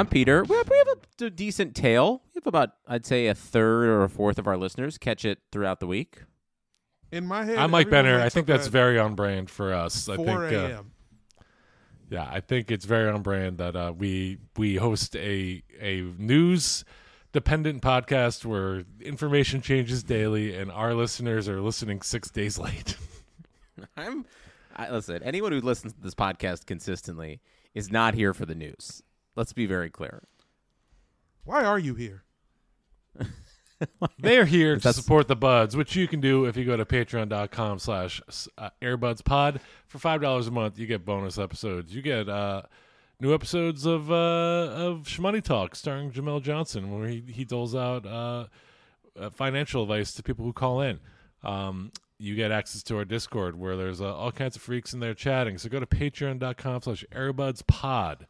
I'm Peter. We have, we have a d- decent tail. We have about, I'd say, a third or a fourth of our listeners catch it throughout the week. In my head, I'm Mike everyone Benner. I think that's very on brand for us. I 4 think, uh, yeah, I think it's very on brand that uh, we we host a a news dependent podcast where information changes daily, and our listeners are listening six days late. I'm, I, listen, anyone who listens to this podcast consistently is not here for the news. Let's be very clear. Why are you here? They're here to That's- support the buds, which you can do if you go to patreon.com slash uh, airbudspod. For $5 a month, you get bonus episodes. You get uh, new episodes of uh, of Shmoney Talk starring Jamel Johnson, where he, he doles out uh, uh, financial advice to people who call in. Um, you get access to our Discord, where there's uh, all kinds of freaks in there chatting. So go to patreon.com slash airbudspod.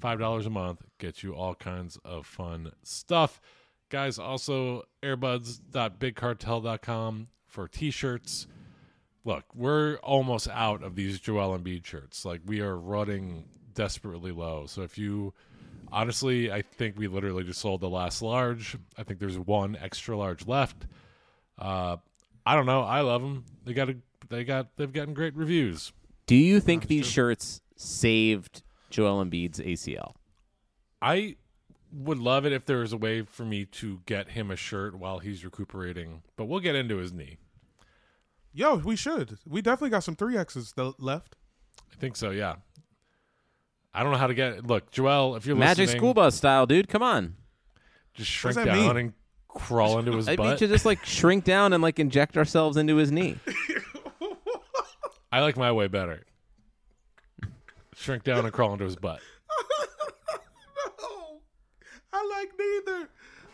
$5 a month gets you all kinds of fun stuff. Guys, also airbuds.bigcartel.com for t-shirts. Look, we're almost out of these Joel Embiid shirts. Like we are running desperately low. So if you honestly, I think we literally just sold the last large. I think there's one extra large left. Uh I don't know. I love them. They got a, they got they've gotten great reviews. Do you think these shirts saved Joel Embiid's ACL? I would love it if there was a way for me to get him a shirt while he's recuperating, but we'll get into his knee. Yo, we should. We definitely got some 3Xs left. I think so, yeah. I don't know how to get It. Look, Joel, if you're Magic listening, school bus style, dude. Come on. just shrink down mean? and crawl into his I mean, butt. to just like shrink down and like inject ourselves into his knee. I like my way better. Shrink down and crawl into his butt. no, I like neither.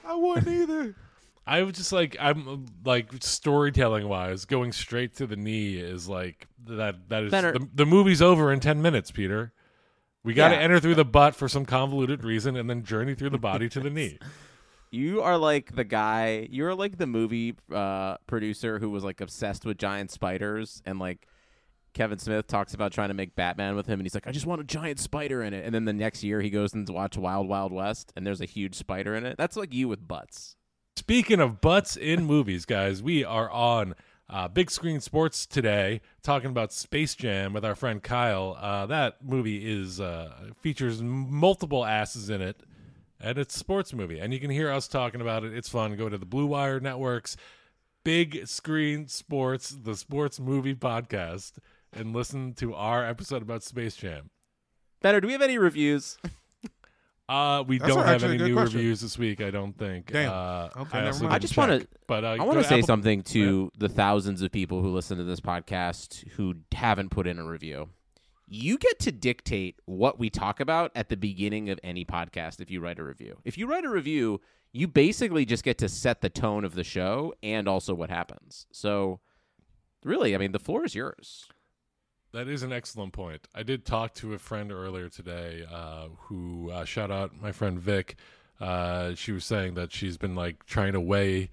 I want neither. I was just like I'm like storytelling wise, going straight to the knee is like that. That is Better- the, the movie's over in ten minutes, Peter. We got to Yeah. enter through the butt for some convoluted reason, and then journey through the body to the knee. You are like the guy. You're like the movie uh, producer who was like obsessed with giant spiders, and like Kevin Smith talks about trying to make Batman with him, and he's like, "I just want a giant spider in it." And then the next year he goes and watch Wild Wild West, and there's a huge spider in it. That's like you with butts. Speaking of butts in movies, guys, we are on uh, Big Screen Sports today, talking about Space Jam with our friend Kyle. Uh, that movie is uh, features multiple asses in it, and it's a sports movie. And you can hear us talking about it. It's fun. Go to the Blue Wire Networks, Big Screen Sports, the sports movie podcast, and listen to our episode about Space Jam. Better. Do we have any reviews? Uh, we That's don't have actually a any good new question. reviews this week. I don't think. Damn. Uh, Okay, I, never also mind. I didn't just wanna- check, But uh, I want to to say Apple- something to the thousands of people who listen to this podcast who haven't put in a review. You get to dictate what we talk about at the beginning of any podcast if you write a review. If you write a review, you basically just get to set the tone of the show and also what happens. So, really, I mean, the floor is yours. That is an excellent point. I did talk to a friend earlier today uh, who uh, shout out my friend Vic. Uh, she was saying that she's been like trying to weigh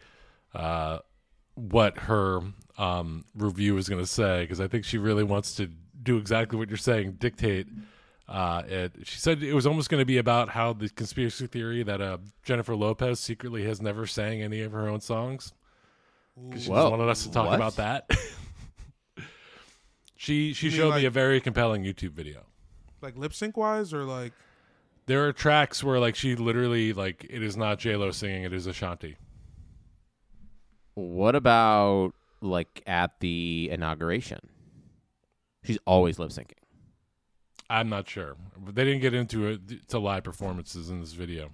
uh, what her um, review is going to say because I think she really wants to do exactly what you're saying, dictate. Uh, it. She said it was almost going to be about how the conspiracy theory that uh, Jennifer Lopez secretly has never sang any of her own songs. 'Cause she Whoa. just wanted us to talk What? about that. she she You mean showed like- me a very compelling YouTube video. Like lip sync wise, or like There are tracks where like she literally like it is not J Lo singing, it is Ashanti. What about like at the inauguration? She's always lip syncing. I'm not sure. They didn't get into it to live performances in this video.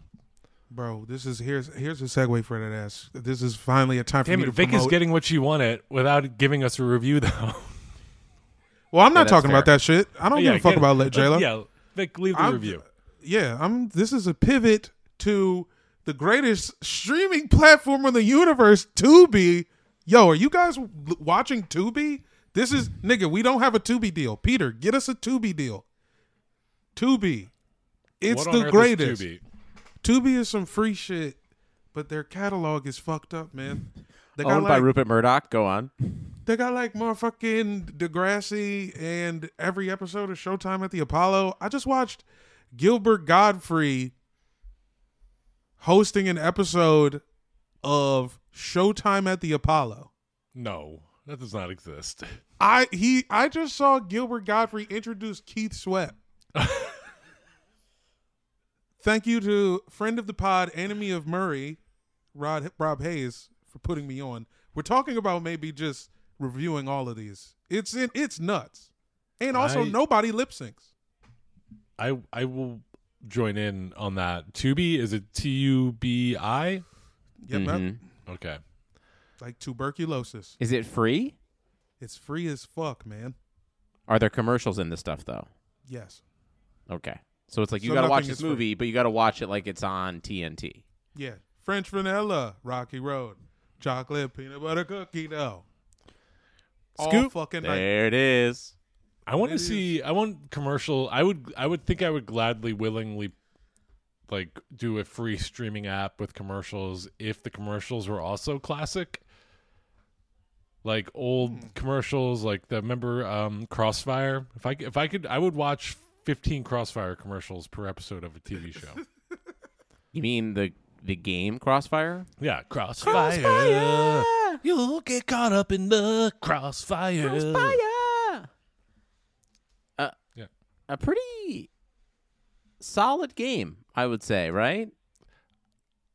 Bro, this is here's here's a segue for that ass. This is finally a time for Damn me it, to Vic is promote. getting what she wanted without giving us a review though. well, I'm not talking about that shit. I don't yeah, give a fuck about let J Lo. Yeah, Vic, leave the I'm- review. yeah, I'm. This is a pivot to the greatest streaming platform in the universe, Tubi. Yo, are you guys watching Tubi? This is nigga. We don't have a Tubi deal. Peter, get us a Tubi deal. Tubi, it's What the greatest. Tubi? Tubi is some free shit, but their catalog is fucked up, man. They got Owned by like Rupert Murdoch. Go on. they got like motherfucking Degrassi and every episode of Showtime at the Apollo. I just watched Gilbert Gottfried hosting an episode of Showtime at the Apollo. No, that does not exist. I he I just saw Gilbert Gottfried introduce Keith Sweat. Thank you to friend of the pod, enemy of Murray, Rod Rob Hayes, for putting me on. We're talking about maybe just reviewing all of these. It's in it's nuts. And also I- nobody lip syncs. I I will join in on that. Tubi is it T U B I? Yep, yep. Mhm. Okay. like tuberculosis. Is it free? It's free as fuck, man. Are there commercials in this stuff though? Yes. Okay. So it's like you So got to watch this is free. movie, but you got to watch it like it's on TNT. Yeah. French vanilla, Rocky Road, chocolate peanut butter cookie dough. All Scoop. fucking night. There it is. I want to It see. I want commercial. I would. I would think I would gladly, willingly, like do a free streaming app with commercials if the commercials were also classic, like old Hmm. commercials. Like the remember um, Crossfire. If I c- if I could, I would watch fifteen Crossfire commercials per episode of a TV show. You mean the the game Crossfire? yeah, Crossfire. You'll get caught up in the crossfire. Uh, Yeah. A pretty solid game, I would say, right?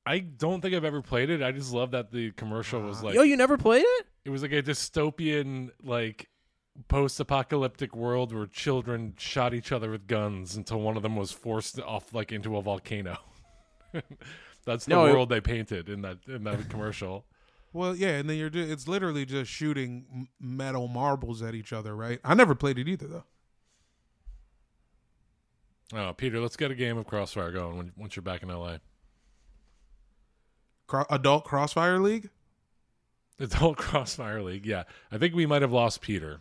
I don't think I've ever played it. I just love that the commercial was like Yo, you never played it? it was like a dystopian like post-apocalyptic world where children shot each other with guns until one of them was forced off like into a volcano. That's the No, it- world they painted in that in that commercial. Well, yeah, and then you're do- it's literally just shooting metal marbles at each other, right? I never played it either though. Oh, Peter, let's get a game of Crossfire going when, once you're back in LA. Cro- Adult Crossfire League? Adult Crossfire League, yeah. I think we might have lost Peter.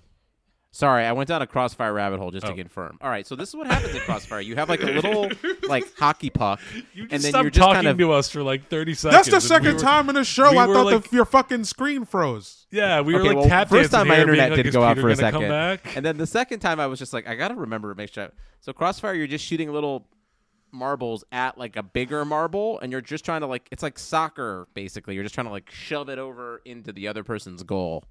Sorry, I went down a Crossfire rabbit hole just to Oh. confirm. All right, so this is what happens in Crossfire. You have like a little like hockey puck, You and then stopped you're just talking kind of to us for like 30 seconds. That's the and we second were- time in the show we I thought like- the, your fucking screen froze. Yeah, we were Okay, like well, tap first time my internet like, did "Is go out for a second, and then the second time I was just like, I gotta remember to make sure. So Crossfire, you're just shooting little marbles at like a bigger marble, and you're just trying to like it's like soccer basically. You're just trying to like shove it over into the other person's goal.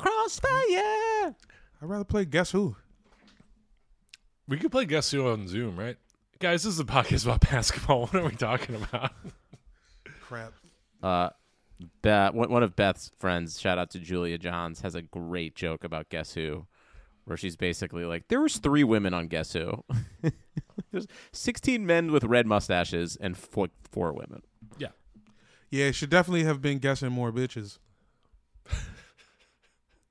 Crossfire. I'd rather play Guess Who. We could play Guess Who on Zoom, right? Guys, this is a podcast about basketball. What are we talking about? Crap. Uh, Beth, one one of Beth's friends, shout out to Julia Johns, has a great joke about Guess Who, where she's basically like, there was three women on Guess Who. There's 16 men with red mustaches and four, four women. yeah. Yeah, it should definitely have been guessing more bitches.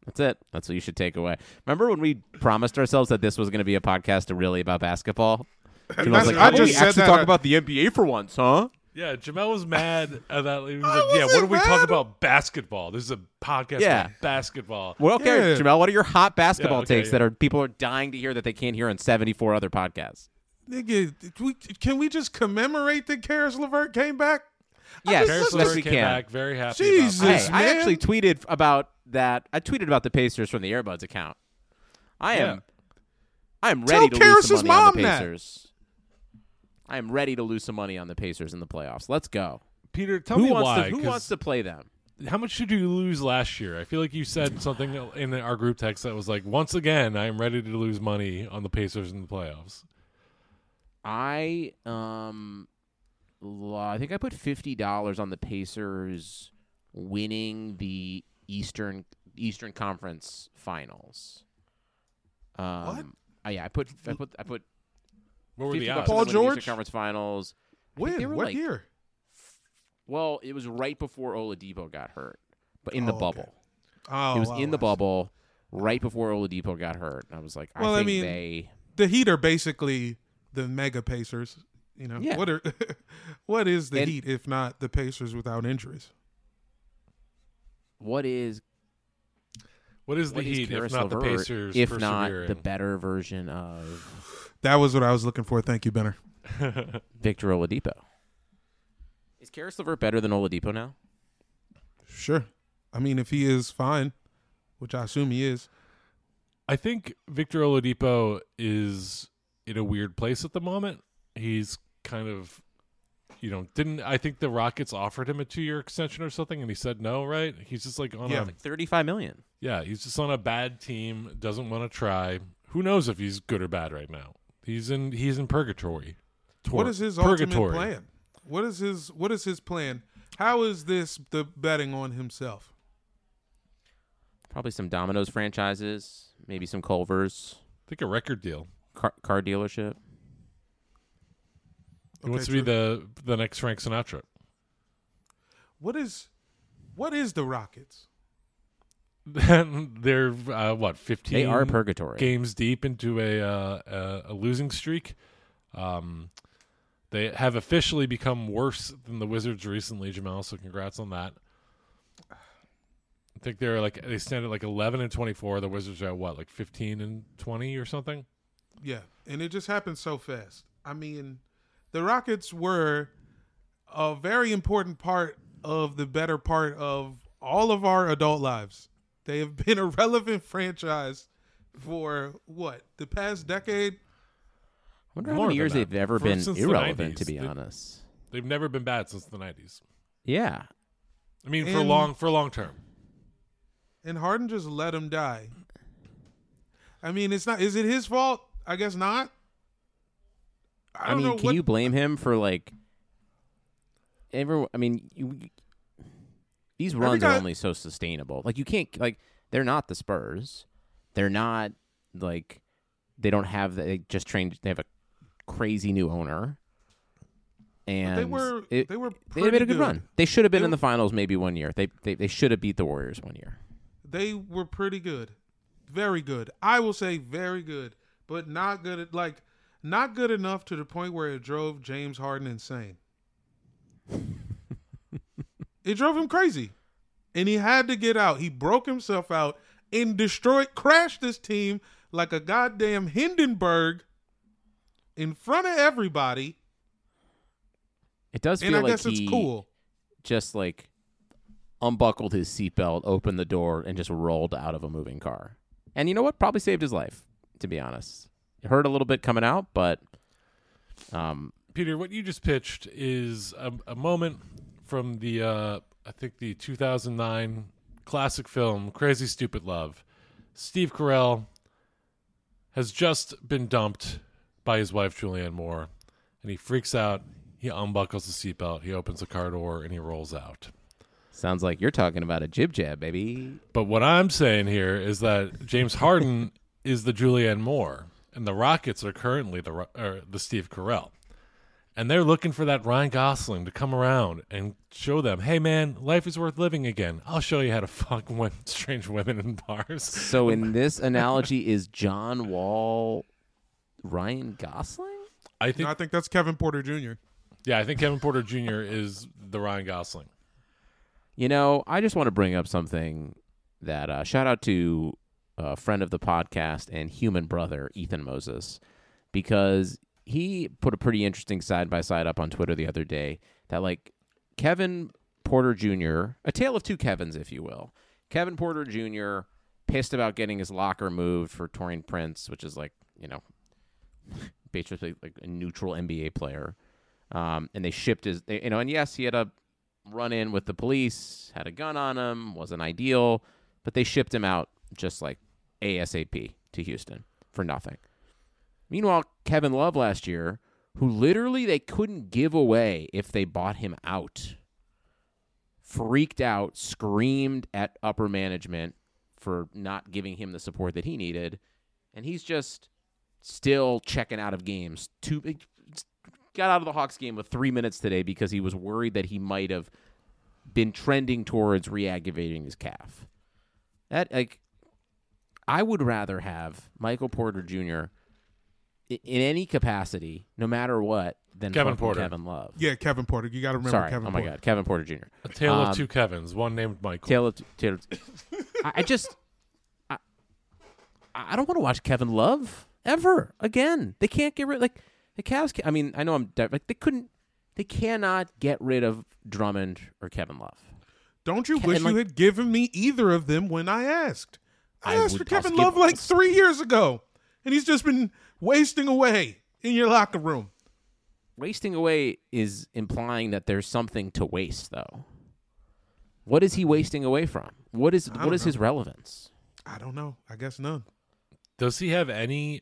That's it. That's what you should take away. Remember when we promised ourselves that this was going to be a podcast really about basketball? Jamal was like, I "How just we said actually talk at- about the NBA for once, huh? Yeah, Jamel was mad at that. He was like, yeah, what wasn't if we talk about basketball? This is a podcast Yeah. about basketball. Well, okay, Yeah. Jamal, what are your hot basketball Yeah, okay, takes yeah. that are people are dying to hear that they can't hear on 74 other podcasts? Nigga, we, can we just commemorate that Caris LeVert came back? Yes, Paris yes, LeVert we came can. back very happy Jesus. about Hey, that. I man. actually tweeted about that. I tweeted about the Pacers from the Airbuds account. I am, I am Tell ready to lose some Caris's money on the mom that. Pacers. I am ready to lose some money on the Pacers in the playoffs. Let's go. Peter, tell who me wants why. to? Who 'cause wants to play them? How much did you lose last year? I feel like you said something in our group text that was like, once again, I am ready to lose money on the Pacers in the playoffs. I um, I think I put fifty dollars on the Pacers winning the Eastern Eastern Conference Finals. Um, What? uh, yeah, I put I put I put What were the odds? Paul them winning the George? Eastern Conference Finals. I think they When? were What like- year? Well, it was right before Oladipo got hurt, but in the Oh, okay. bubble. Oh, it was wow, in the I see. bubble right before Oladipo got hurt. And I was like, Well, I I think mean, they. The Heat are basically the mega Pacers. You know Yeah. what are what is the And- Heat if not the Pacers without injuries? What is What is the what is Heat if Caris not the Pacers if not the better version of That was what I was looking for. Thank you, Benner. Victor Oladipo? Is Caris LeVert better than Oladipo now? Sure. I mean, if he is fine, which I assume he is. I think Victor Oladipo is in a weird place at the moment. He's kind of, you know, didn't I think the Rockets offered him a two-year extension or something, and he said no. Right? He's just like on Yeah. a Like thirty-five million. yeah. He's just on a bad team. Doesn't want to try. Who knows if he's good or bad right now? He's in he's in purgatory. What Tor- is his purgatory. ultimate plan? What is his What is his plan? How is this the betting on himself? Probably some Domino's franchises, maybe some Culver's I think a record deal. car, car dealership. He wants to Okay, be the the next Frank Sinatra. What is What is the Rockets? They're uh, what fifteen. They are purgatory. games deep into a uh, a, a losing streak. Um, they have officially become worse than the Wizards recently, Jamal. So congrats on that. I think they're like they stand at like eleven and twenty four. The Wizards are at what like fifteen and twenty or something. Yeah, and it just happened so fast. I mean, the Rockets were a very important part of the better part of all of our adult lives. They have been a relevant franchise for what the past decade. I wonder how More many years that. they've ever For- been irrelevant. 90s. To be They- honest, They've never been bad since the nineties. yeah. I mean, for long for long term. and Harden just let him die. I mean, it's not. Is it his fault? I guess not. I, I, mean, know can what. you blame him for like? Ever, I mean, you, these runs are only so sustainable. Like you can't like they're not the Spurs. They're not like they don't have the, they just trained. They have a crazy new owner, and they were. it- they were. they made a pretty good, run. They should have been They in the finals maybe one year. They they, they should have beat the Warriors one year. They were pretty good, very good. I will say very good, but not good at like not good enough to the point where it drove James Harden insane. it drove him crazy, and he had to get out. He broke himself out and destroyed, crashed this team like a goddamn Hindenburg in front of everybody. It does And feel I like guess he it's cool. just like unbuckled his seatbelt, opened the door, and just rolled out of a moving car. And you know what? Probably saved his life. To be honest, hurt a little bit coming out, but um, Peter, what you just pitched is a, a moment from the uh, I think the 2009 classic film Crazy Stupid Love. Steve Carell has just been dumped by his wife Julianne Moore, and he freaks out. He unbuckles the seatbelt. He opens the car door and he rolls out. sounds like you're talking about a jib jab, baby. But what I'm saying here is that James Harden is the Julianne Moore, and the Rockets are currently the or the Steve Carell, and they're looking for that Ryan Gosling to come around and show them, "Hey, man, life is worth living again. I'll show you how to fuck wo- strange women in bars." So in this analogy, is John Wall Ryan Gosling? I think, No, I think that's Kevin Porter Jr. yeah, I think Kevin Porter Jr. is the Ryan Gosling. You know, I just want to bring up something that uh, shout out to a friend of the podcast and human brother Ethan Moses because he put a pretty interesting side by side up on Twitter the other day that like Kevin Porter Jr., a tale of two Kevins, if you will. Kevin Porter Jr. pissed about getting his locker moved for Taurean Prince, which is like you know basically like a neutral NBA player. Um, and they shipped his, they, you know, and yes, he had a run in with the police, had a gun on him, wasn't ideal, but they shipped him out just like ASAP to Houston for nothing. Meanwhile, Kevin Love last year, who literally they couldn't give away if they bought him out, freaked out, screamed at upper management for not giving him the support that he needed, and he's just still checking out of games. Two got out of the Hawks game with three minutes today because he was worried that he might have been trending towards reactivating his calf. That like, I would rather have Michael Porter Jr. i- in any capacity, no matter what, than Kevin Porter. Kevin Love. Yeah, Kevin Porter. You got to remember Sorry, Kevin oh my Porter. God, Kevin Porter Jr. A tale Um, of two Kevins, one named Michael. Taylor, Taylor. I, I just, I, I don't want to watch Kevin Love ever again. They can't get rid like the Cavs. Can, I mean, I know I'm di- like they couldn't, they cannot get rid of Drummond or Kevin Love. Don't you Ke- wish and, like- you had given me either of them when I asked? I, I asked for Kevin Love like three years ago, and he's just been wasting away in your locker room. Wasting away is implying that there's something to waste, though. What is he wasting away from? What is what don't his relevance? I don't know. I guess none. Does he have any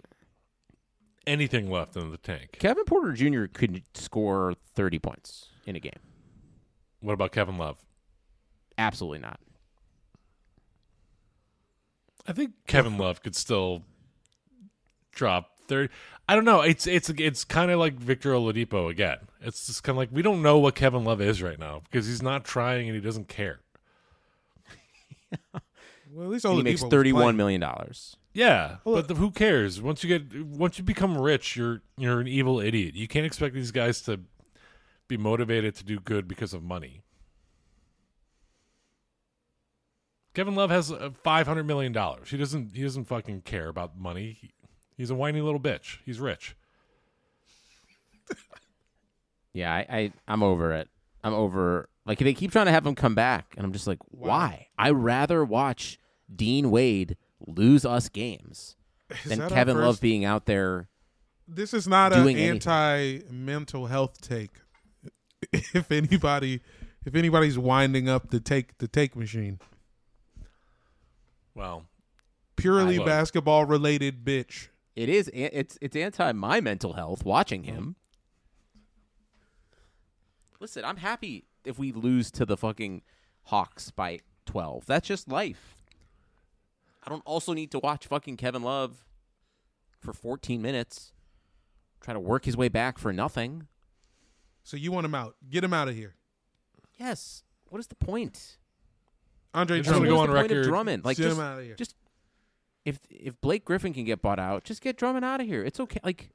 anything left in the tank? Kevin Porter Jr. could score 30 points in a game. What about Kevin Love? Absolutely not. I think Kevin Love could still drop thirty. I don't know. It's it's it's kind of like Victor Oladipo again. It's just kind of like we don't know what Kevin Love is right now because he's not trying and he doesn't care. Well, at least And he makes was 31 playing. million dollars. Yeah, but the, who cares? Once you get once you become rich, you're you're an evil idiot. You can't expect these guys to be motivated to do good because of money. Kevin Love has uh, five hundred million dollars. He doesn't he doesn't fucking care about money. He, he's a whiny little bitch. He's rich. Yeah, I, I I'm over it. I'm over like they keep trying to have him come back, and I'm just like, why? I rather watch Dean Wade lose us games than that our Kevin Love being out there. This is not an anti-mental health take. if anybody, if anybody's winding up the take the take machine, Well, purely Look. basketball related bitch. It is it's it's anti my mental health watching him. Mm-hmm. Listen, I'm happy if we lose to the fucking Hawks by 12. That's just life. I don't also need to watch fucking Kevin Love for 14 minutes try to work his way back for nothing. So you want him out? Get him out of here, Yes. What is the point? Andre I'm just Drummond. go on the point of record- Drummond. Like Get just, him out of here. just if if Blake Griffin can get bought out, just get Drummond out of here. It's okay. Like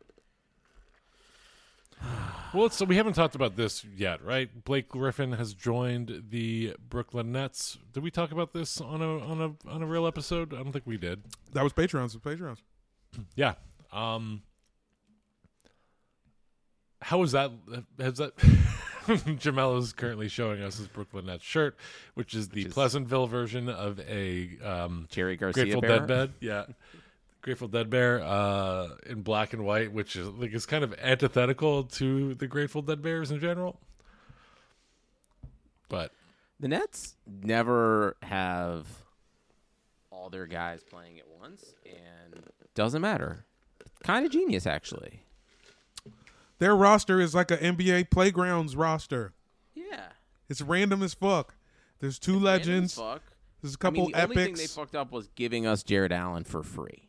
well, so we haven't talked about this yet, right? Blake Griffin has joined the Brooklyn Nets. Did we talk about this on a on a on a real episode? I don't think we did. That was Patreons. Was Patreons. Yeah. Um How is that has that Jamel is currently showing us his Brooklyn Nets shirt, which is the is- Pleasantville version of a um Jerry Garcia Grateful Bear. Dead bed. Yeah. Grateful Dead Bear uh, in black and white, which is like is kind of antithetical to the Grateful Dead Bears in general. But The Nets never have all their guys playing at once, and doesn't matter. Kind of genius, actually. Their roster is like an NBA playgrounds roster. Yeah. It's random as fuck. There's two legends. Fuck. There's a couple mean, the only thing they fucked up was giving us Jarrett Allen for free.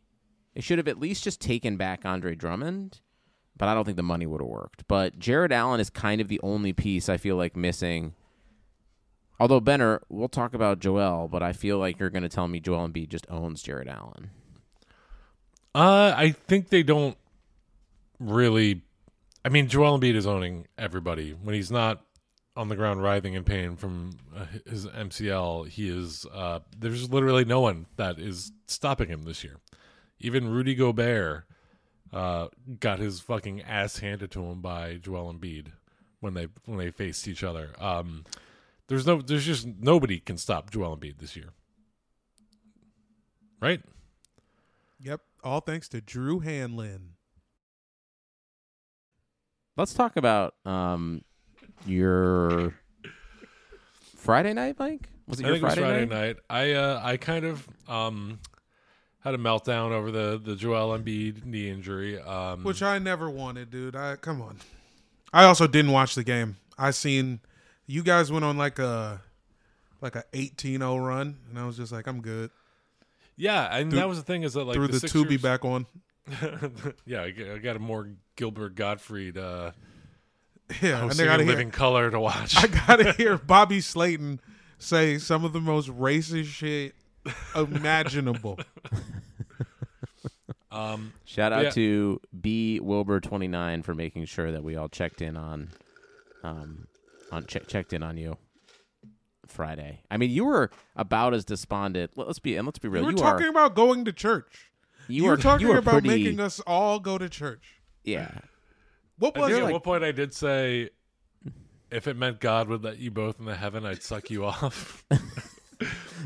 They should have at least just taken back Andre Drummond, but I don't think the money would have worked. But Jarrett Allen is kind of the only piece I feel like missing. Although Benner, we'll talk about Joel, but I feel like you're going to tell me Joel Embiid just owns Jarrett Allen. uh, I think they don't really. I mean, Joel Embiid is owning everybody when he's not on the ground writhing in pain from uh, his MCL. He is. Uh, there's literally no one that is stopping him this year. Even Rudy Gobert uh, got his fucking ass handed to him by Joel Embiid when they when they faced each other. Um, there's no, there's just nobody can stop Joel Embiid this year, right? Yep. All thanks to Drew Hanlen. Let's talk about um, your Friday night, Mike. Was it I your think Friday, it was Friday night? night. I uh, I kind of um, had a meltdown over the the Joel Embiid knee injury. Um, which I never wanted, dude. I come on. I also didn't watch the game. I seen you guys went on like a like a 18-0 run, and I was just like, I'm good. yeah, and Threw- that was the thing is that like Threw the, the, Tubi Sixers- back on. yeah, I got a more Gilbert Gottfried uh, Yeah, and hosting they in gotta hear. living color to watch. I gotta hear Bobby Slayton say some of the most racist shit imaginable. um, Shout out Yeah. to B Wilbur twenty nine for making sure that we all checked in on, um, on che- checked in on you. Friday. I mean, you were about as despondent. let- Let's be and let's be real. You were you talking are. about going to church. You, You, were were talking you were about pretty, making us all go to church. Yeah. What I was think it? at one point I did say, if it meant God would let you both into heaven, I'd suck you off. I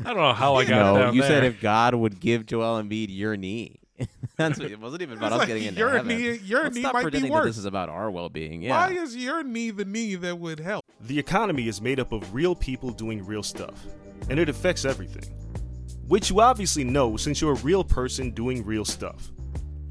don't know how I got No, down you there. said if God would give Joel Embiid your knee. That's what, it wasn't even about It's us like getting into your heaven. knee- your Let's knee stop might be pretending that worse. this is about our well being. Yeah. Why is your knee the knee that would help? The economy is made up of real people doing real stuff, and it affects everything. Which you obviously know since you're a real person doing real stuff.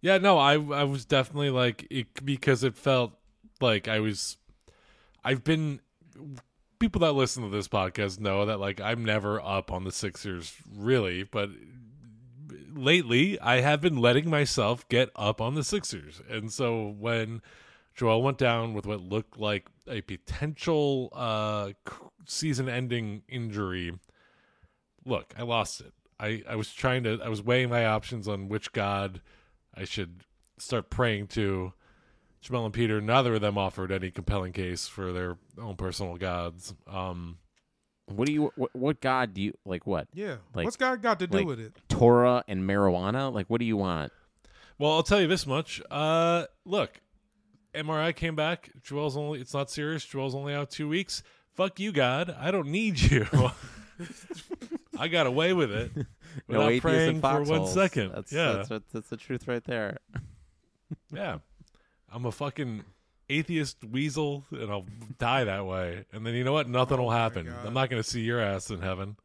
yeah, no, I I was definitely like it because it felt like I was I've been people that listen to this podcast know that like I'm never up on the Sixers really, but lately I have been letting myself get up on the Sixers. And so when Joel went down with what looked like a potential uh season ending injury, look, I lost it. I, I was trying to I was weighing my options on which god I should start praying to. Jamel and Peter, neither of them offered any compelling case for their own personal gods. Um, What do you? What, what God do you like? What Yeah. Like- What's God got to do like- with it? Torah and marijuana? Like, what do you want? well, I'll tell you this much. Uh, look, MRI came back. Joel's only it's not serious. Joel's only out two weeks. Fuck you, God. I don't need you. I got away with it without atheists praying and for one second. That's, yeah, that's, what, that's the truth right there. Yeah. I'm a fucking atheist weasel and I'll die that way. And then you know what? Nothing oh will happen. God. I'm not going to see your ass in heaven.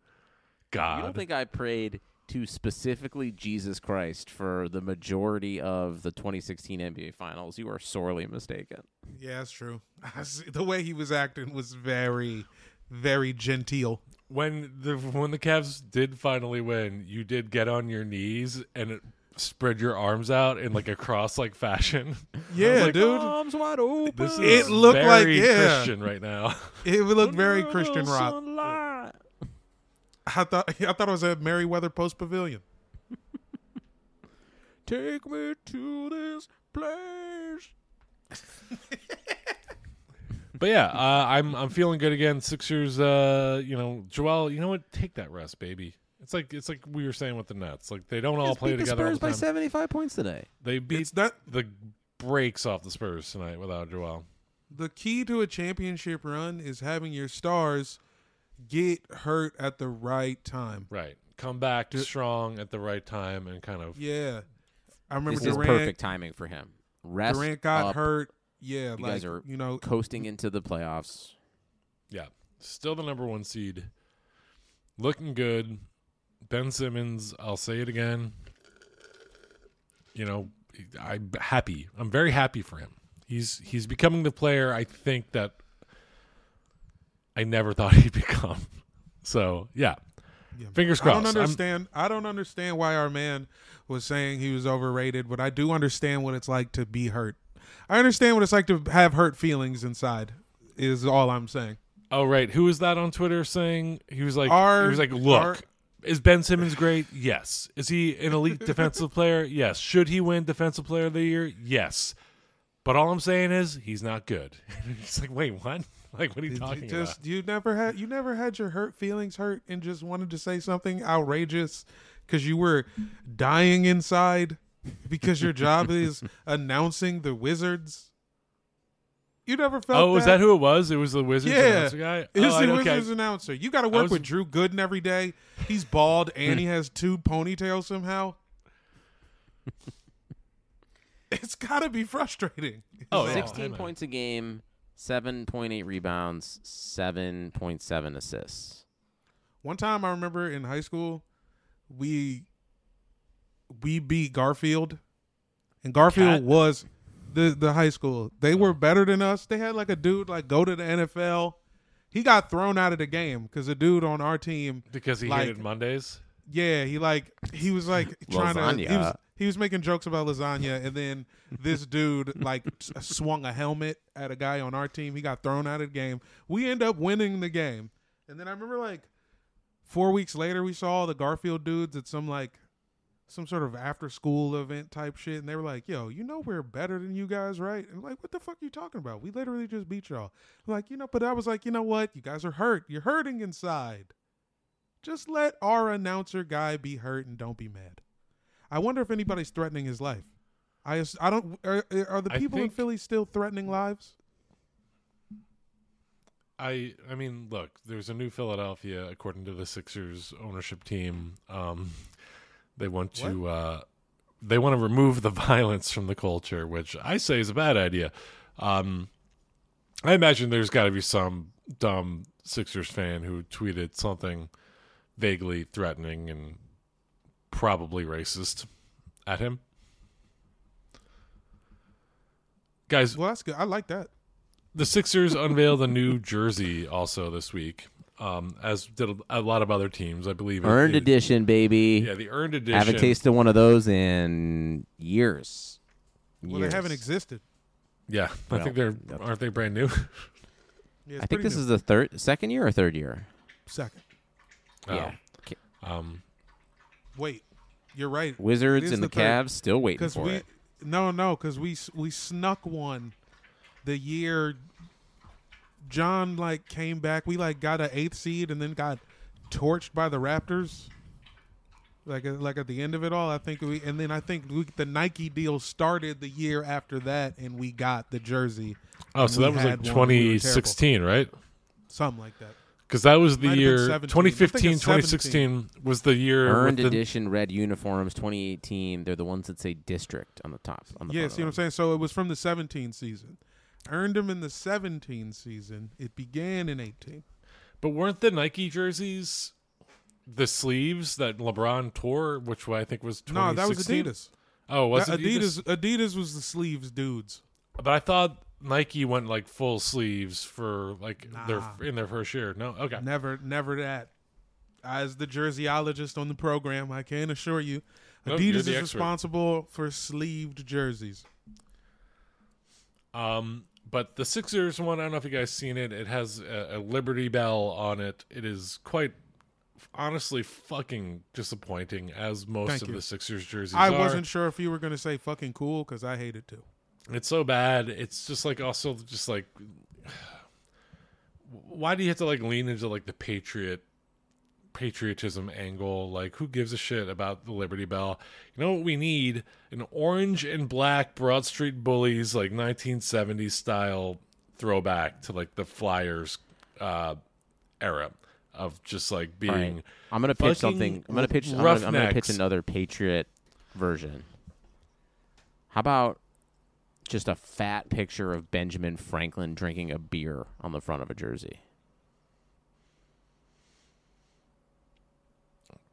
God. You don't think I prayed to specifically Jesus Christ for the majority of the 2016 NBA Finals? You are sorely mistaken. Yeah, that's true. the way he was acting was very, very genteel. When the when the Cavs did finally win, you did get on your knees and spread your arms out in like a cross like fashion. Yeah, like, dude. Arms wide open. This is It looked like- yeah. Christian right now. It would look very Christian rock. Sunlight. I thought I thought it was at Merriweather Post Pavilion. Take me to this place. But yeah, uh, I'm I'm feeling good again. Sixers, uh, you know, Joel, you know what? Take that rest, baby. It's like it's like we were saying with the Nets. Like they don't all play beat the together all Spurs the by time. 75 points today. They beat It's not the breaks off the Spurs tonight without Joel. the key to a championship run is having your stars get hurt at the right time. Right, come back strong at the right time and kind of Yeah, I remember This is Durant. perfect timing for him. Rest Durant got up, hurt. Yeah, You like guys are you know, coasting into the playoffs. yeah, still the number one seed, looking good. Ben Simmons, I'll say it again. You know, I'm happy. I'm very happy for him. He's he's becoming the player I think that I never thought he'd become. So yeah, Yeah. fingers I crossed. don't I'm- understand. I don't understand why our man was saying he was overrated, but I do understand what it's like to be hurt. I understand what it's like to have hurt feelings inside. Is all I'm saying. Oh right, who was that on Twitter saying he was like Our- he was like, look, our- is Ben Simmons great? Yes. Is he an elite defensive player? Yes. Should he win defensive player of the year? Yes. But all I'm saying is he's not good. it's like, wait, what? Like, what are you Did talking you just about? you never had you never had your hurt feelings hurt and just wanted to say something outrageous because you were dying inside because your job is announcing the Wizards? You never felt Oh, was that who it was? It was the Wizards Yeah, announcer guy. It's oh, I- the okay. Announcer. You got to work was- with Drew Gooden every day. He's bald and he has two ponytails somehow. it's got to be frustrating. Oh, yeah. 16 I points a game, 7.8 rebounds, 7.7 assists. One time I remember in high school, we we beat Garfield, and Garfield Cat? was the the high school. They were better than us. They had like a dude like go to the NFL. He got thrown out of the game because a dude on our team, because he like- hated Mondays. yeah, he like he was like trying to he was he was making jokes about lasagna, and then this dude like swung a helmet at a guy on our team. He got thrown out of the game. We end up winning the game, and then I remember like four weeks later, we saw all the Garfield dudes at some like some sort of after school event type shit, and they were like, "Yo, you know we're better than you guys, right?" And I'm like, "What the fuck are you talking about? We literally just beat y'all." I'm like, you know, but I was like, you know what? You guys are hurt. You're hurting inside. Just let our announcer guy be hurt and don't be mad. I wonder if anybody's threatening his life. I I don't are, are the people in Philly still threatening lives? I I mean, look, there's a new Philadelphia, according to the Sixers ownership team. Um, they want to uh, they want to remove the violence from the culture, which I say is a bad idea. Um, I imagine there's got to be some dumb Sixers fan who tweeted something vaguely threatening and probably racist at him. Guys, Well, that's good. I like that. the Sixers unveiled a new jersey also this week, um, as did a, a lot of other teams. I believe Earned it- edition, baby. Yeah, the earned edition. Haven't tasted one of those in years. Well, Years. they haven't existed. Yeah, I think they're that's- aren't they brand new? Yeah, I think this new. is the third, second year or third year. second. Yeah. Oh, um, Wait, you're right. Wizards and the, the third. Cavs still waiting for we it. no no because we we snuck one the year John like came back. We like got an eighth seed and then got torched by the Raptors. Like uh, like at the end of it all, I think we and then I think we, the Nike deal started the year after that, and we got the jersey, oh, so that was like had one, we 2016, right? something like that. Because that was the Might year 17. 2015, 2016 was the year Earned the, edition red uniforms 2018. They're the ones that say district on the top. On the Yeah, front see what I'm saying? So it was from the 17 season. Earned them in the 17 season. It began in 18. But weren't the Nike jerseys the sleeves that LeBron tore, which I think was No, that was Adidas. Oh, was That- it Adidas? Adidas Adidas was the sleeves dudes. But I thought Nike went like full sleeves for like Nah. their in their first year. No, okay. Never never that. As the jerseyologist on the program, I can assure you, Nope, you're Adidas is expert. responsible for sleeved jerseys. Um, but the Sixers one, I don't know if you guys seen it. It has a, a Liberty Bell on it. It is quite honestly fucking disappointing, as most Thank of you. the Sixers jerseys I are. wasn't sure if you were going to say fucking cool because I hate it too. It's so bad. It's just like also just like why do you have to like lean into like the patriot patriotism angle? Like who gives a shit about the Liberty Bell? You know what we need? An orange and black Broad Street Bullies like 1970s style throwback to like the Flyers uh era of just like All right. being I'm gonna pitch something. I'm gonna pitch. I'm gonna, I'm gonna pitch another Patriot version. How about just a fat picture of Benjamin Franklin drinking a beer on the front of a jersey?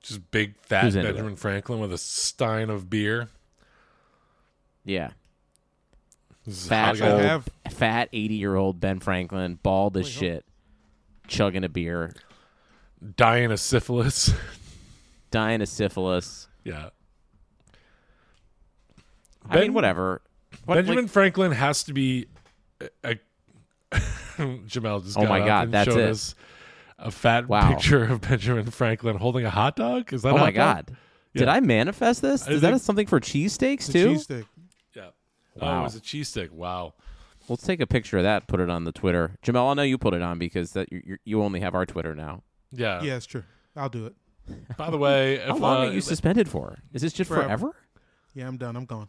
Just big fat Who's into? Benjamin Franklin with a stein of beer. Yeah, This is fat how I I old, have- fat 80 year old Ben Franklin, bald as shit, chugging a beer, dying of syphilis. dying of syphilis. yeah. I mean, Ben- whatever. What, Benjamin like- Franklin has to be. A, a Jamel just Oh got my up God, and that's showed it. us a fat Wow. picture of Benjamin Franklin holding a hot dog. Is that? oh a my hot dog? god. Did I manifest this? I Is that think- something for cheesesteaks The too? cheese stick. Yeah. Oh, Wow. it was a cheese stick. Wow. Let's take a picture of that. Put it on the Twitter. Jamel, I know you put it on because that you you you only have our Twitter now. Yeah. Yeah, it's true. I'll do it. By the way, if, How long uh, are you suspended for? Is this just Forever. forever? Yeah, I'm done. I'm gone.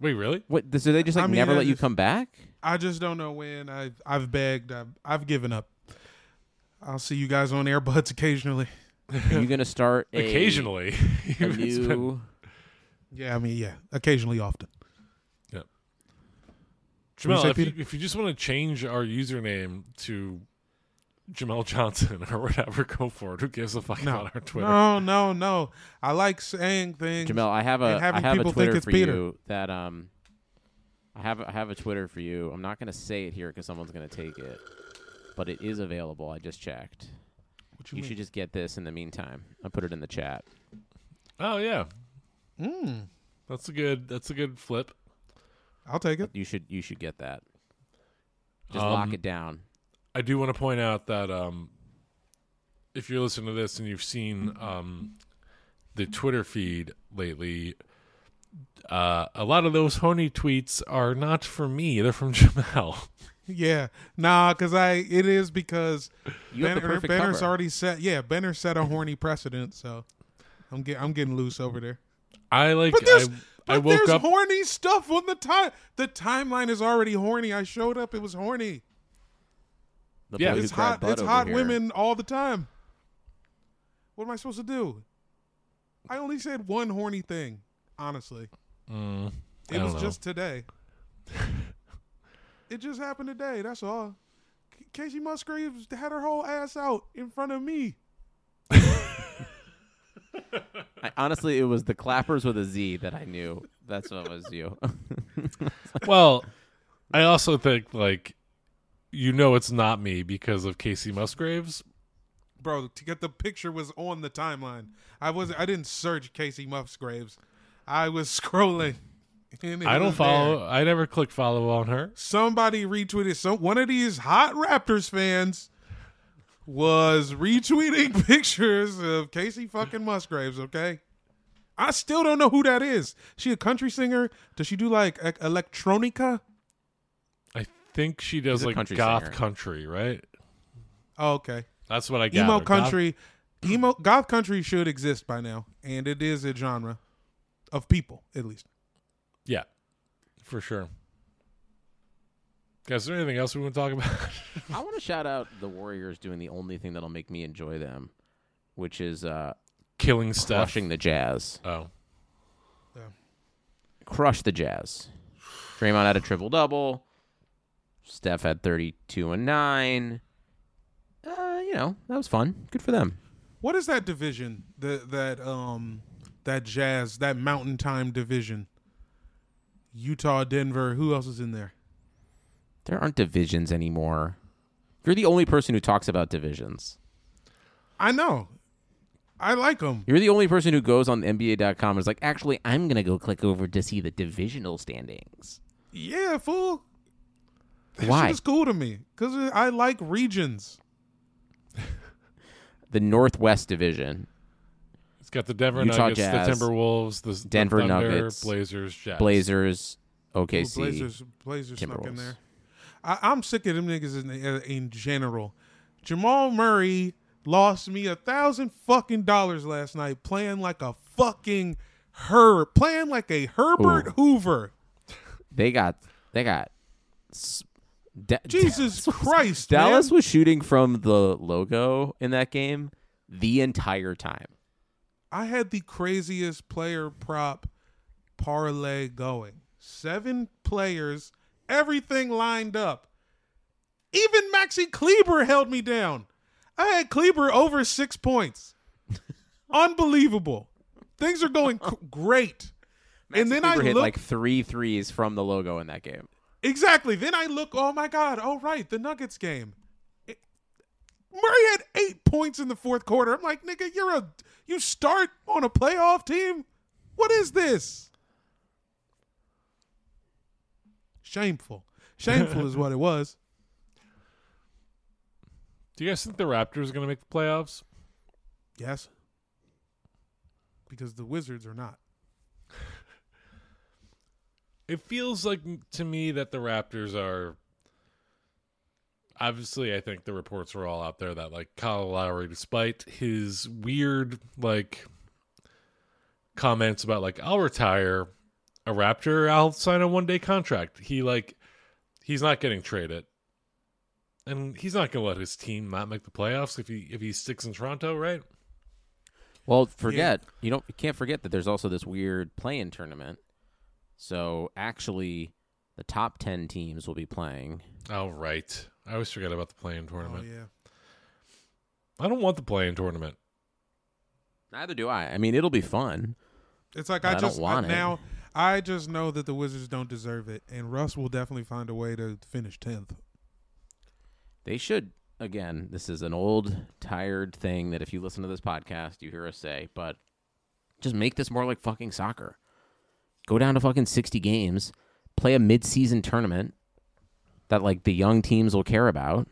wait, really? What? So they just like I mean, never I let you come back? I just don't know when. I've I've begged. I've I've given up. I'll see you guys on Airbuds occasionally. Are you gonna start a, Occasionally, a It's been- new? Yeah, I mean, yeah, occasionally, often. Jamel, say, if you, if you just want to change our username to Jamel Johnson or whatever, go for it. Who gives a fuck No, about our Twitter? no, no, no. I like saying things. Jamel, I have a and I having have a people think Twitter it's for Peter. you that um. I have I have a Twitter for you. I'm not gonna say it here because someone's gonna take it, but it is available. I just checked. What You, you, mean? should just get this in the meantime. I put it in the chat. Oh yeah, Mm, that's a good. That's a good flip. I'll take it. You should you should get that. Just lock Um, it down. I do want to point out that um, if you're listening to this and you've seen um, the Twitter feed lately, uh, a lot of those horny tweets are not from me; they're from Jamel. Yeah, nah, because I it is because You have the Benner, Benner's cover. already set. Yeah, Benner set a horny precedent, so I'm get I'm getting loose over there. I like. But there's I, but I woke there's up. horny stuff on the time. The timeline is already horny. I showed up. It was horny. The Yeah, It's hot. It's hot here. women all the time. What am I supposed to do? I only said one horny thing. Honestly, Mm, it was know. just today. it just happened today. That's all. Kacey Musgraves had her whole ass out in front of me. I, honestly, it was the clappers with a Z that I knew. That's what was you. well, I also think like you know it's not me because of Kacey Musgraves. Bro, to get the picture was on the timeline. I was I didn't search Kacey Musgraves. I was scrolling. And I don't follow. there. I never click follow on her. Somebody retweeted some one of these hot Raptors fans was retweeting pictures of Kacey fucking Musgraves, okay? I still don't know who that is. She a country singer? Does she do like e- electronica? I think she does She's like country goth singer. country, right? Oh, okay. That's what I got. Emo country. Emo goth country should exist by now, and it is a genre of people, at least. Yeah, for sure. Guys, is there anything else we want to talk about? I want to shout out the Warriors doing the only thing that'll make me enjoy them, which is uh, Killing stuff. crushing the Jazz. Oh, yeah. Crush the Jazz. Draymond had a triple double. Steph had 32 and 9. Uh, you know, that was fun. Good for them. What is that division? The that um that jazz that mountain time division. Utah, Denver. Who else is in there? There aren't divisions anymore. You're the only person who talks about divisions. I know. I like them. You're the only person who goes on NBA.com and is like, actually, I'm going to go click over to see the divisional standings. Yeah, fool. That Why? shit is cool to me because I like regions. The Northwest Division, it's got the Denver Utah Nuggets, Jazz, the Timberwolves, the the Denver Thunder, Nuggets, Blazers, Jazz. Blazers, Ooh, OKC. Blazers, Blazers snuck in Timberwolves. there. I, I'm sick of them niggas in, in general. Jamal Murray lost me a thousand fucking dollars last night playing like a fucking her playing like a Herbert Ooh. Hoover. They got, they got. Da- Jesus Christ, Dallas man. was shooting from the logo in that game the entire time. I had the craziest player prop parlay going. Seven players, everything lined up. Even Maxi Kleber held me down. I had Kleber over six points. Unbelievable. Things are going c- great. and then I Kleber hit look like three threes from the logo in that game. exactly. Then I look. Oh my God! Oh right, the Nuggets game. Murray had eight points in the fourth quarter. I'm like, nigga, you're a you start on a playoff team. What is this? Shameful. Shameful is what it was. Do you guys think the Raptors are going to make the playoffs? Yes. Because the Wizards are not. It feels like to me that the Raptors are. Obviously, I think the reports are all out there that like Kyle Lowry, despite his weird like comments about like I'll retire a Raptor, I'll sign a one day contract. He like he's not getting traded, and he's not gonna let his team not make the playoffs if he if he sticks in Toronto, right? Well, forget you don't you can't forget that there's also this weird play-in tournament. So actually, the top ten teams will be playing. Oh right, I always forget about the play-in tournament. Oh tournament. yeah. I don't want the play-in tournament. Neither do I. I mean, it'll be fun. It's like I I don't just want I, it. now I just know that the Wizards don't deserve it, and Russ will definitely find a way to finish tenth. They should. Again, this is an old, tired thing that if you listen to this podcast, you hear us say, but just make this more like fucking soccer. Go down to fucking 60 games, play a mid-season tournament that like the young teams will care about.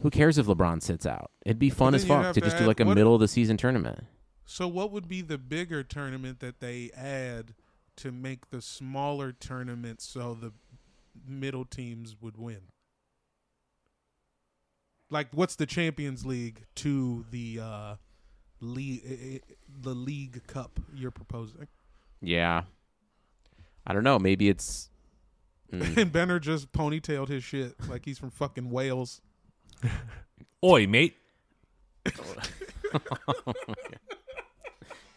Who cares if LeBron sits out? It'd be fun as fuck to to just do like a what- middle of the season tournament. So what would be the bigger tournament that they add to make the smaller tournament so the middle teams would win? Like what's the Champions League to the uh league the League Cup you're proposing? Yeah. I don't know. Maybe it's. Mm. And Benner just ponytailed his shit like he's from fucking Wales. Oi, mate.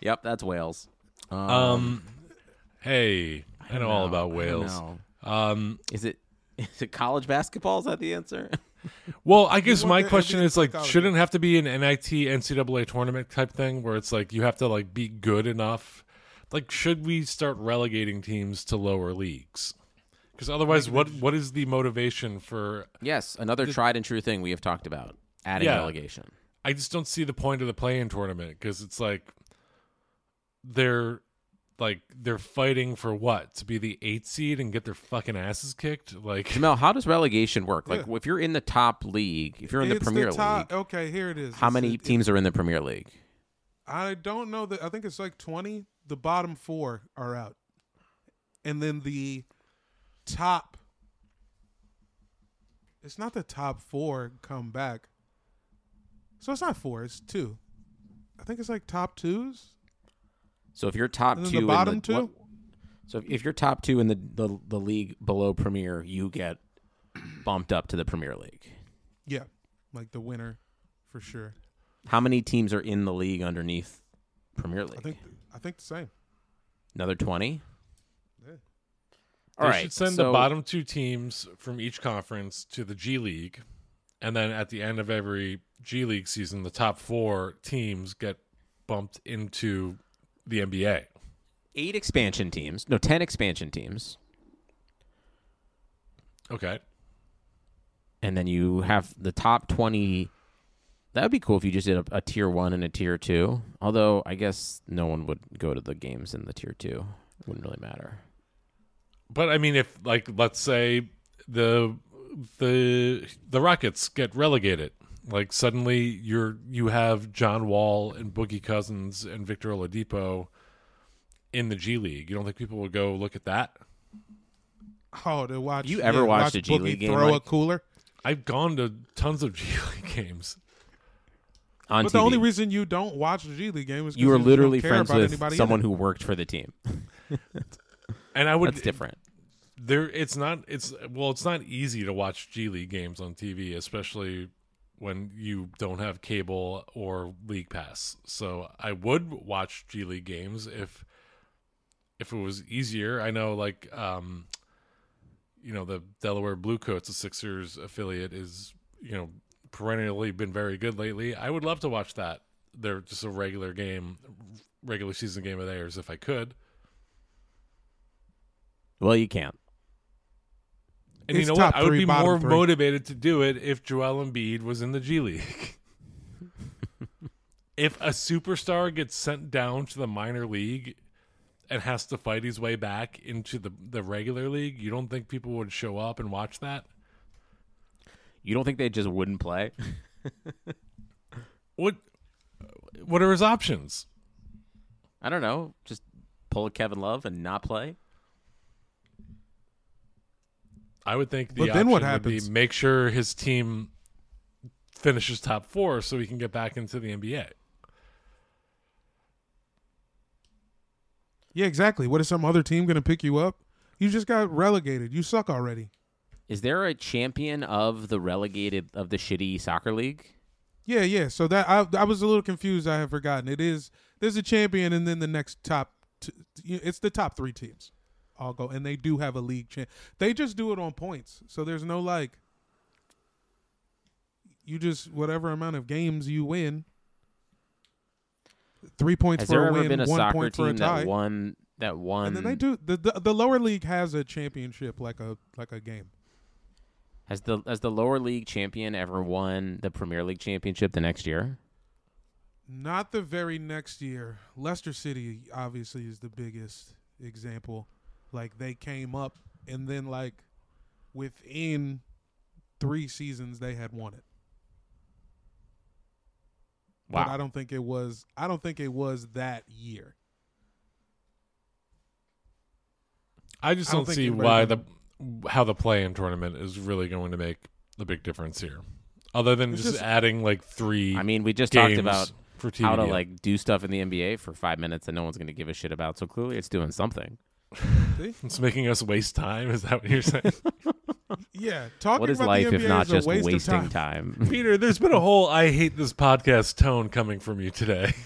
Yep, that's Wales. Um, Um, hey, I know, all about I Wales. Um, Is it is it college basketball? Is that the answer? well, I guess my question NBA is like, college. shouldn't it have to be an NIT NCAA tournament type thing where it's like you have to like be good enough? Like, should we start relegating teams to lower leagues? Because otherwise, what what is the motivation for? yes, another tried and true thing we have talked about: adding Yeah. relegation. I just don't see the point of the play-in tournament because it's like they're like they're fighting for what to be the eighth seed and get their fucking asses kicked. Like, Jamel, how does relegation work? Like, Yeah. if you're in the top league, if you're in the It's Premier top, League, Okay, here it is. how It's- many it- teams are in the Premier League? I don't know that. I think it's like twenty. The bottom four are out, and then the top. It's not the top four come back. So it's not four. It's two. I think it's like top twos. So if you're top two, the bottom in the, two. what- so if you're top two in the, the the league below Premier, you get bumped up to the Premier League. Yeah, like the winner, for sure. How many teams are in the league underneath Premier League? I think. I think the same. Another twenty. Yeah. All they right. should send so- the bottom two teams from each conference to the G League, and then at the end of every G League season, the top four teams get bumped into the NBA. eight expansion teams. No, ten expansion teams, Okay. and then you have the top twenty. That would be cool if you just did a, a tier one and a tier two. Although I guess no one would go to the games in the tier two. It wouldn't really matter. But I mean, if like let's say the the the Rockets get relegated, like suddenly you're you have John Wall and Boogie Cousins and Victor Oladipo in the G League. You don't think people would go look at that? Oh, to watch. You ever yeah, watched watch a G Boogie League game, Throw a cooler. I've gone to tons of G League games. On But TV. the only reason you don't watch the G League game is 'cause you were don't literally care friends with someone it. who worked for the team. And I would That's different. there it's not it's well it's not easy to watch G League games on TV especially when you don't have cable or league pass. So I would watch G League games if if it was easier. I know like um you know the Delaware Bluecoats, the Sixers affiliate is, you know, perennially been very good lately. I would love to watch that. They're just a regular game regular season game of theirs if I could. Well, you can't. And It's you know what? top I would be more three. motivated to do it if Joel Embiid was in the G League. if a superstar gets sent down to the minor league and has to fight his way back into the, the regular league, you don't think people would show up and watch that? You don't think they just wouldn't play? What what are his options? I don't know. Just pull a Kevin Love and not play. I would think the But then what option would be happens? make sure his team finishes top four so he can get back into the NBA. Yeah, exactly. What is some other team going to pick you up? You just got relegated. You suck already. Is there a champion of the relegated of the shitty soccer league? Yeah, yeah. So that I I was a little confused. I have forgotten. It is there's a champion, and then the next top. T- it's the top three teams. I'll go, and they do have a league champ. They just do it on points, so there's no like. You just whatever amount of games you win. Three points Has for there a ever win, been a one soccer point for a tie. that won that won? and then they do the, the the lower league has a championship like a like a game. Has the has the lower league champion ever won the Premier League championship the next year? Not the very next year. Leicester City obviously is the biggest example. Like they came up and then like within 3 seasons they had won it. But I don't think it was I don't think it was that year. I just I don't don't, see why the how the play-in tournament is really going to make the big difference here, other than just, just- adding like three. I mean, we just talked about for TV. how to like do stuff in the NBA for five minutes that no one's going to give a shit about. So clearly, it's doing something. it's making us waste time. Is that what you're saying, Yeah, talking what is about life the if NBA not is a just waste wasting time. time? Peter? There's been a whole "I hate this podcast" tone coming from you today.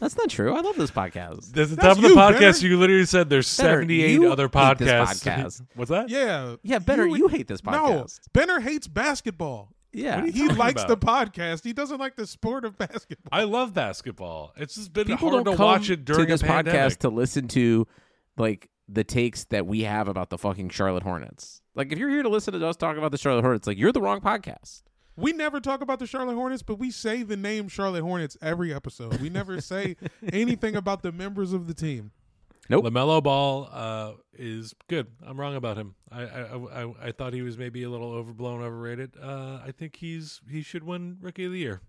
That's not true. I love this podcast. At the That's top of the you, podcast, Benner. you literally said there's Benner, 78 you other hate this podcasts. podcast. What's that? Yeah. Yeah, better. would- You, hate this No, podcast. Benner hates basketball. Yeah, He likes about? the podcast. He doesn't like the sport of basketball. I love basketball. It's just been people hard don't to come watch it during to this a pandemic. podcast to listen to like the takes that we have about the fucking Charlotte Hornets. Like, if you're here to listen to us talk about the Charlotte Hornets, like you're the wrong podcast. We never talk about the Charlotte Hornets, but we say the name Charlotte Hornets every episode. We never say anything about the members of the team. Nope. LaMelo Ball uh, is good. I'm wrong about him. I I, I I thought he was maybe a little overblown, overrated. Uh, I think he's he should win Rookie of the Year.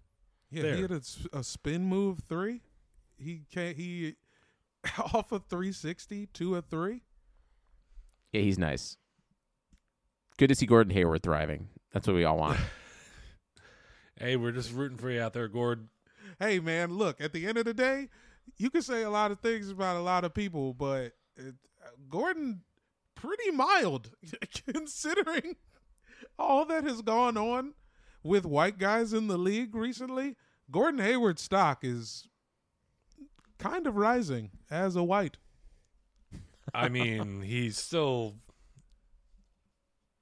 Yeah, There. he had a, s- a spin move three. He can't. He off a 360 to a three. Yeah, he's nice. Good to see Gordon Hayward thriving. That's what we all want. Hey, we're just rooting for you out there, Gord. Hey man, look. At the end of the day, you can say a lot of things about a lot of people, but it, Gordon pretty mild considering all that has gone on with white guys in the league recently. Gordon Hayward's stock is kind of rising as a white. I mean, he's still.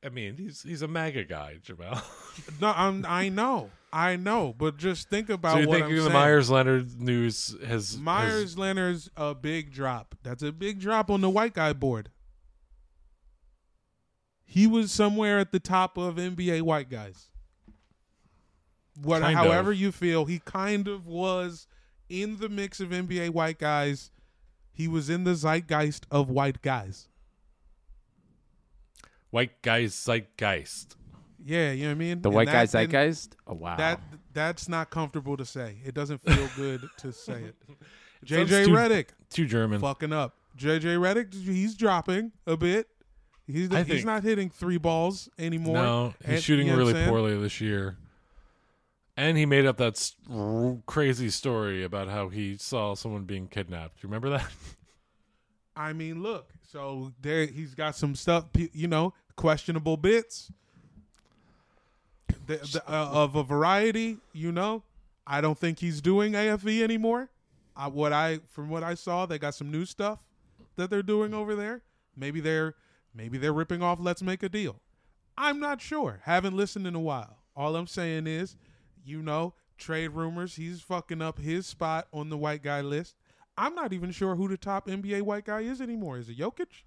I mean, he's he's a MAGA guy, Jamal. No, I'm, I know, I know, but just think about so you think the. Meyers Leonard news has Meyers has- Leonard's a big drop. That's a big drop on the white guy board. He was somewhere at the top of NBA white guys. What, Kind however of. you feel, he kind of was in the mix of NBA white guys. He was in the zeitgeist of white guys. White guys zeitgeist. Yeah, you know what I mean. The And white that- guy and zeitgeist. Oh wow. That that's not comfortable to say. It doesn't feel good to say it. JJ too- Redick. Too German. fucking up. JJ Redick, he's dropping a bit. He's I he's think- not hitting three balls anymore. No, he's And- shooting you know really poorly this year. And he made up that s- r- crazy story about how he saw someone being kidnapped. You remember that? I mean, look. So there, he's got some stuff. You know, questionable bits the, the, uh, of a variety. You know, I don't think he's doing AFV anymore. I, what I from what I saw, they got some new stuff that they're doing over there. Maybe they're maybe they're ripping off Let's Make a Deal. I'm not sure. Haven't listened in a while. All I'm saying is, you know, trade rumors. He's fucking up his spot on the white guy list. I'm not even sure who the top NBA white guy is anymore. Is it Jokic?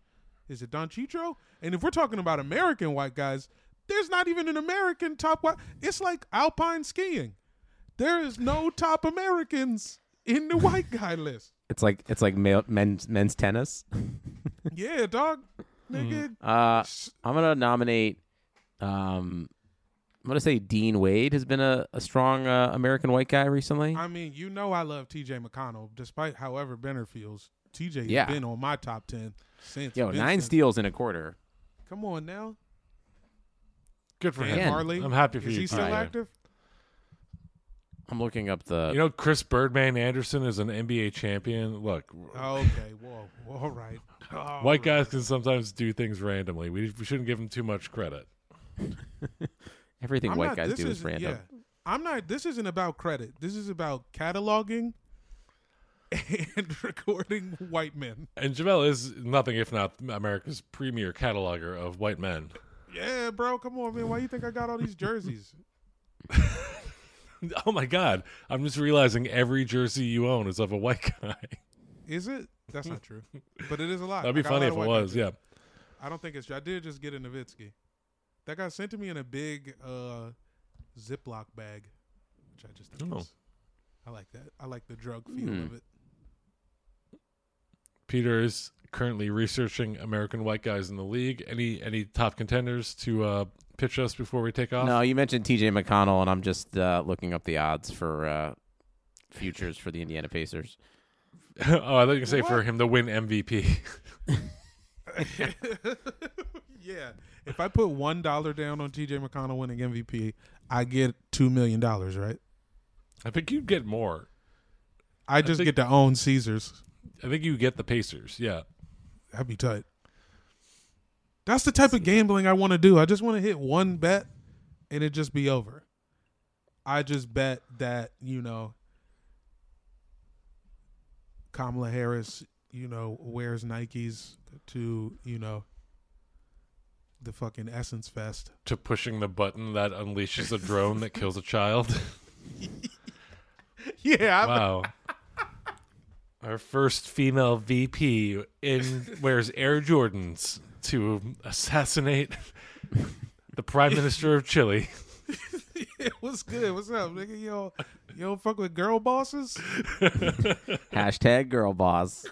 Is it Don Chitro? And if we're talking about American white guys, there's not even an American top white. It's like alpine skiing. There is no top Americans in the white guy list. it's like it's like male, men's men's tennis. Yeah, dog. Nigga. Uh, I'm gonna nominate. Um, I'm gonna say Dean Wade has been a, a strong uh, American white guy recently. I mean, you know I love TJ McConnell, despite however Benner feels. T.J. Yeah. been on my top ten since. Yo, Vincent. nine steals in a quarter. Come on now. Good for Dan Again, him. Harley. I'm happy for Is you. he still Tyler. active? I'm looking up the. You know, Chris Birdman Andersen is an NBA champion. Look, Oh, okay. Whoa. Whoa, All right. All white right. guys can sometimes do things randomly. We, we shouldn't give them too much credit. everything I'm white not- guys this do is random. Yeah. I'm not. This isn't about credit. This is about cataloging and recording white men. And Jamel is nothing if not America's premier cataloger of white men. Yeah, bro. Come on, man. Why do you think I got all these jerseys? Oh my God! I'm just realizing every jersey you own is of a white guy. Is it? That's not true. But it is a lot. That'd be I got a funny if it was. too. Yeah. I don't think it's. I did just get a Nowitzki. That got sent to me in a big uh, Ziploc bag, which I just think Oh. is. I like that. I like the drug feel Hmm. of it. Peter is currently researching American white guys in the league. Any any top contenders to uh, pitch us before we take off? No, you mentioned T.J. McConnell, and I'm just uh, looking up the odds for uh, futures for the Indiana Pacers. oh, I thought you were gonna say for him to win MVP. yeah. If I put one dollar down on TJ McConnell winning MVP, I get two million dollars, right? I think you'd get more. I just think- get to own Caesars. I think you get the Pacers. Yeah. That'd be tight. That's the type of gambling I want to do. I just want to hit one bet and it just be over. I just bet that, you know, Kamala Harris, you know, wears Nikes to, you know, the fucking Essence Fest. To pushing the button that unleashes a drone that kills a child. Yeah. Wow. Our first female VP in wears Air Jordans to assassinate the Prime Minister of Chile. it was good. What's up, nigga? Yo, you don't fuck with girl bosses? Hashtag girl boss.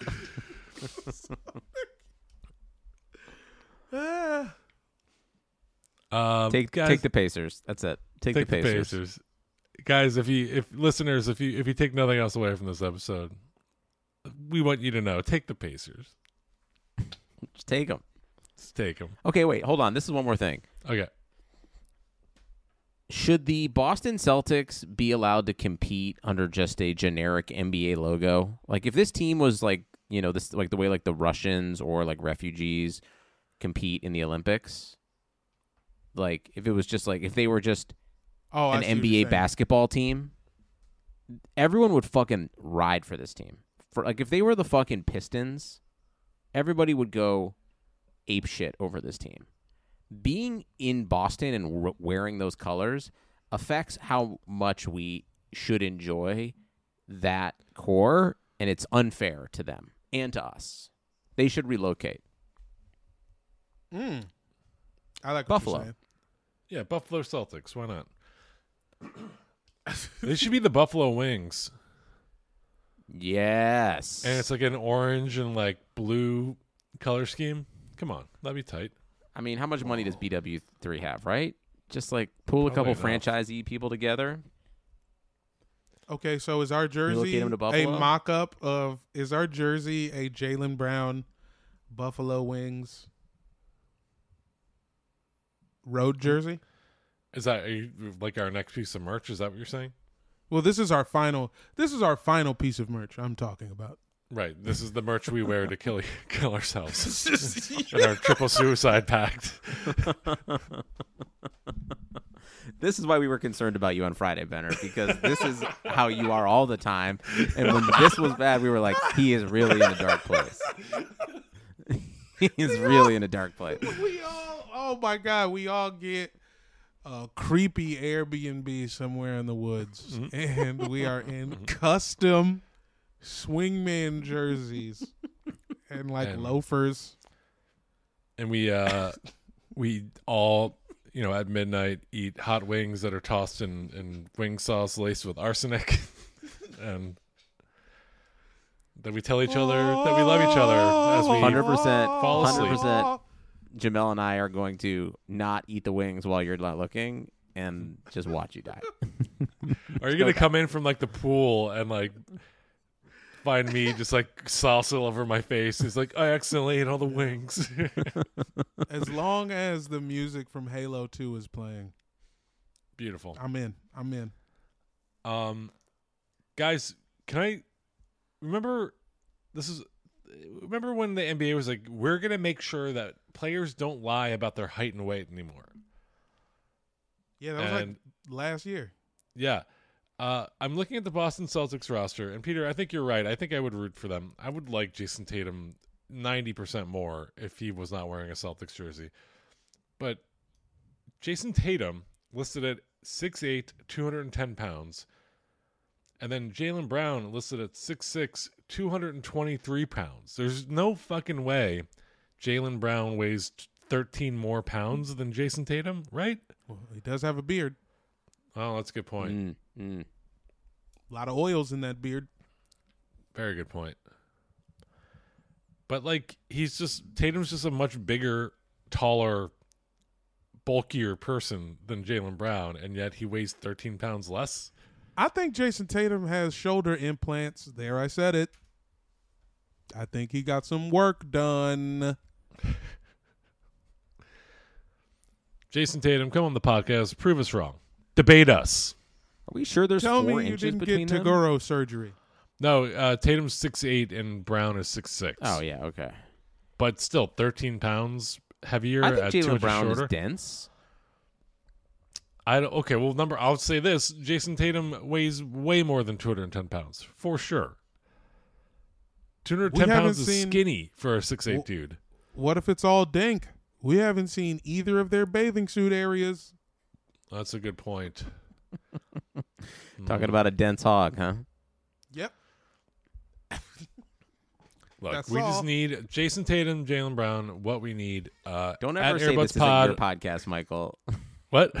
Ah. Um, Take guys, take the Pacers. That's it. Take, take the Pacers. Guys, if you if listeners, if you if you take nothing else away from this episode, we want you to know: take the Pacers. Just take them. Just take them. Okay, wait. Hold on. This is one more thing. Okay. Should the Boston Celtics be allowed to compete under just a generic NBA logo? Like if this team was like, you know, this like the way like the Russians or like refugees compete in the Olympics, like if it was just like if they were just Oh, an see what you're NBA basketball team, everyone would fucking ride for this team. For like if they were the fucking Pistons, everybody would go ape shit over this team. Being in Boston and r- wearing those colors affects how much we should enjoy that core, and it's unfair to them and to us. They should relocate. Mm. I like Buffalo. Yeah, Buffalo Celtics. Why not? they should be the Buffalo Wings, Yes. and it's like an orange and like blue color scheme. Come on, that'd be tight. I mean, how much money does BW3 have, right? Just like pull a couple enough. franchisee people together. Okay, so is our jersey Relocate to a Buffalo? mock up of is our jersey a Jaylen Brown Buffalo Wings road jersey? Is that are you, like our next piece of merch? Is that what you're saying? Well, this is our final this is our final piece of merch I'm talking about. Right. This is the merch we wear to kill kill ourselves in our triple suicide pact. This is why we were concerned about you on Friday, Benner, because this is how you are all the time. And when this was bad, we were like, he is really in a dark place. he is really in a dark place. we all oh my god, we all get a creepy Airbnb somewhere in the woods, and we are in custom swingman jerseys and like And- loafers. and we uh we all you know at midnight eat hot wings that are tossed in in wing sauce laced with arsenic and that we tell each other that we love each other as we 100%, fall asleep. 100%. Jamel and I are going to not eat the wings while you're not looking and just watch you die. are you gonna come in from like the pool and like find me just like salsa over my face. It's like I accidentally ate all the wings. As long as the music from Halo 2 is playing, Beautiful. I'm in. I'm in. Um, guys, can I remember? This is remember when the NBA was like, "We're gonna make sure that players don't lie about their height and weight anymore." Yeah, that was like last year. Yeah. Uh, I'm looking at the Boston Celtics roster, and Peter, I think you're right. I think I would root for them. I would like Jayson Tatum 90% more if he was not wearing a Celtics jersey. But Jayson Tatum listed at 6'8, 210 pounds. And then Jaylen Brown listed at 6'6, 223 pounds. There's no fucking way Jaylen Brown weighs 13 more pounds than Jayson Tatum, right? Well, he does have a beard. Oh, that's a good point. Mm, mm. A lot of oils in that beard. Very good point. But like he's just Tatum's just a much bigger, taller, bulkier person than Jaylen Brown, and yet he weighs thirteen pounds less. I think Jayson Tatum has shoulder implants. There, I said it. I think he got some work done. Jayson Tatum, come on the podcast, prove us wrong, debate us. Are we sure there's Tell four me you inches didn't between get them? Tagoro surgery. No, uh, Tatum's six eight and Brown is six six. Oh yeah, okay. but still thirteen pounds heavier. I think at Jaylen Brown shorter. is dense. I don't, okay. Well, number I'll say this: Jayson Tatum weighs way more than two hundred and ten pounds for sure. Two hundred We ten haven't pounds is seen- skinny for a six eight Well- dude. What if it's all dink? We haven't seen either of their bathing suit areas. That's a good point. Talking about a dense hog, huh? Yep. Look, That's we all. just need Jayson Tatum, Jaylen Brown. What we need. Uh, Don't at ever say Airbuds this isn't your podcast, Michael. What?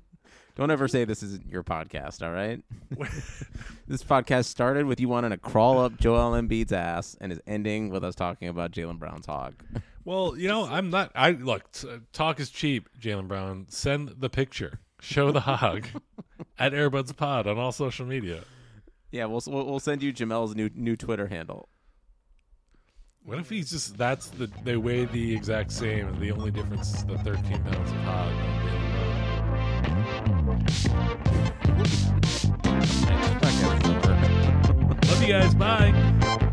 Don't ever say this isn't your podcast, all right? this podcast started with you wanting to crawl up Joel Embiid's ass and is ending with us talking about Jaylen Brown's hog. well, you know, I'm not. I look. T- talk is cheap, Jaylen Brown. Send the picture. Show the hog at Airbuds Pod on all social media. yeah, we'll, we'll send you Jamel's new new Twitter handle. What if he's just that's the they weigh the exact same and the only difference is the 13 pounds of hog on Jaylen Brown? Love you guys. Bye.